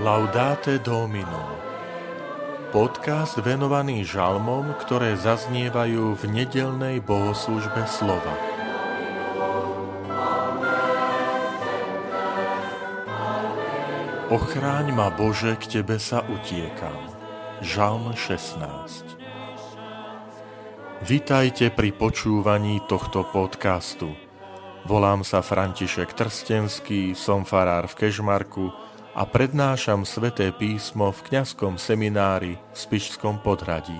Laudate Domino Podcast venovaný žalmom, ktoré zaznievajú v nedelnej bohoslužbe slova. Ochráň ma Bože, k Tebe sa utiekam. Žalm 16 Vitajte pri počúvaní tohto podcastu. Volám sa František Trstenský, som farár v Kežmarku, a prednášam sveté písmo v kňazskom seminári v Spišskom podhradí.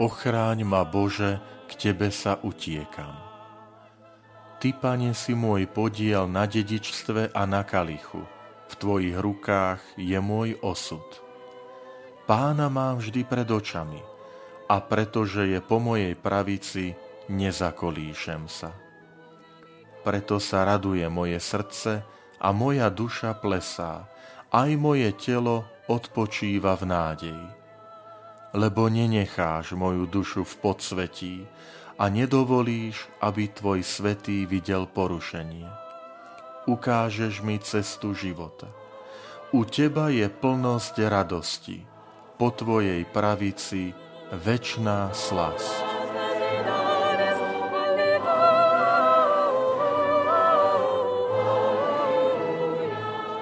Ochráň ma Bože, k Tebe sa utiekam. Ty, Pane, si môj podiel na dedičstve a na kalichu. V Tvojich rukách je môj osud. Pána mám vždy pred očami a pretože je po mojej pravici, nezakolíšem sa. Preto sa raduje moje srdce, a moja duša plesá, aj moje telo odpočíva v nádeji. Lebo nenecháš moju dušu v podsvetí a nedovolíš, aby tvoj svetý videl porušenie. Ukážeš mi cestu života. U teba je plnosť radosti, po tvojej pravici večná slasť.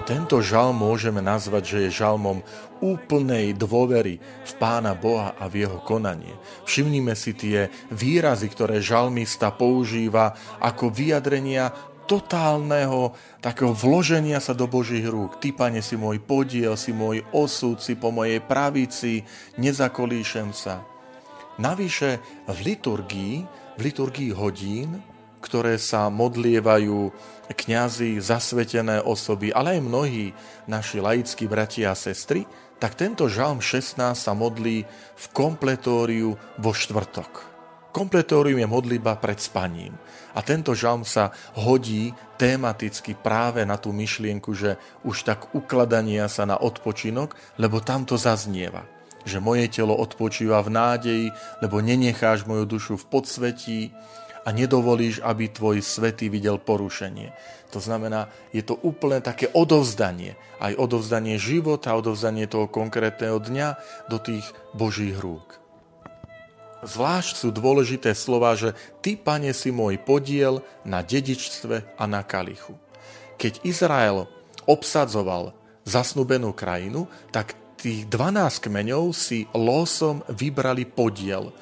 Tento žalm môžeme nazvať, že je žalmom úplnej dôvery v Pána Boha a v jeho konanie. Všimnime si tie výrazy, ktoré žalmista používa ako vyjadrenia totálneho takého vloženia sa do Božích rúk. Ty, pane, si môj podiel, si môj osud, si po mojej pravici, nezakolíšem sa. Navyše v liturgii, v liturgii hodín, ktoré sa modlievajú kňazi, zasvetené osoby, ale aj mnohí naši laickí bratia a sestry, tak tento žalm 16 sa modlí v kompletóriu vo štvrtok. Kompletórium je modlitba pred spaním. A tento žalm sa hodí tematicky práve na tú myšlienku, že už tak ukladania sa na odpočinok, lebo tam to zaznieva. Že moje telo odpočíva v nádeji, lebo nenecháš moju dušu v podsvetí, a nedovolíš, aby tvoj svetý videl porušenie. To znamená, je to úplne také odovzdanie. Aj odovzdanie života, odovzdanie toho konkrétneho dňa do tých Božích rúk. Zvlášť sú dôležité slova, že Ty, Pane, si môj podiel na dedičstve a na kalichu. Keď Izrael obsadzoval zasnubenú krajinu, tak tých 12 kmeňov si losom vybrali podiel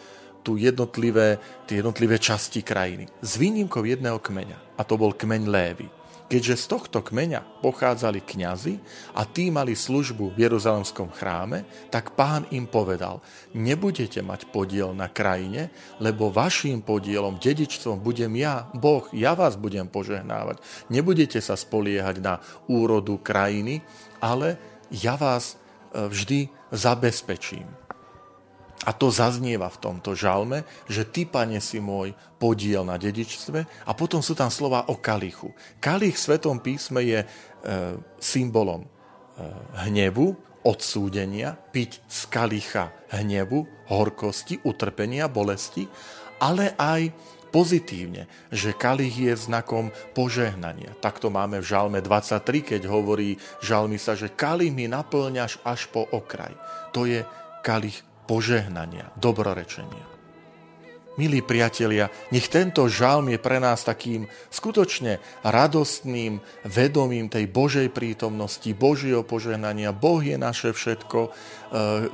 tu jednotlivé, tie jednotlivé časti krajiny. S výnimkou jedného kmeňa, a to bol kmeň Lévy. Keďže z tohto kmeňa pochádzali kňazi a tí mali službu v Jeruzalemskom chráme, tak pán im povedal, nebudete mať podiel na krajine, lebo vašim podielom, dedičstvom budem ja, Boh, ja vás budem požehnávať. Nebudete sa spoliehať na úrodu krajiny, ale ja vás e, vždy zabezpečím. A to zaznieva v tomto žalme, že ty, pane, si môj podiel na dedičstve a potom sú tam slova o kalichu. Kalich v Svetom písme je e, symbolom e, hnevu, odsúdenia, piť z kalicha hnevu, horkosti, utrpenia, bolesti, ale aj pozitívne, že kalich je znakom požehnania. Takto máme v žalme 23, keď hovorí žalmi sa, že kalich mi naplňaš až po okraj. To je kalich požehnania, dobrorečenia. Milí priatelia, nech tento žalm je pre nás takým skutočne radostným vedomím tej Božej prítomnosti, Božieho požehnania. Boh je naše všetko, e,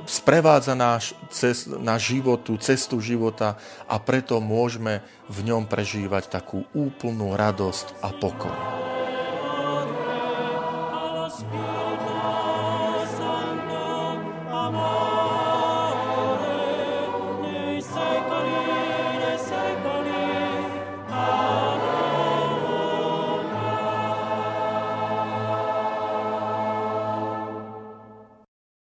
sprevádza náš, cest, náš život, tú cestu života a preto môžeme v ňom prežívať takú úplnú radosť a pokoj.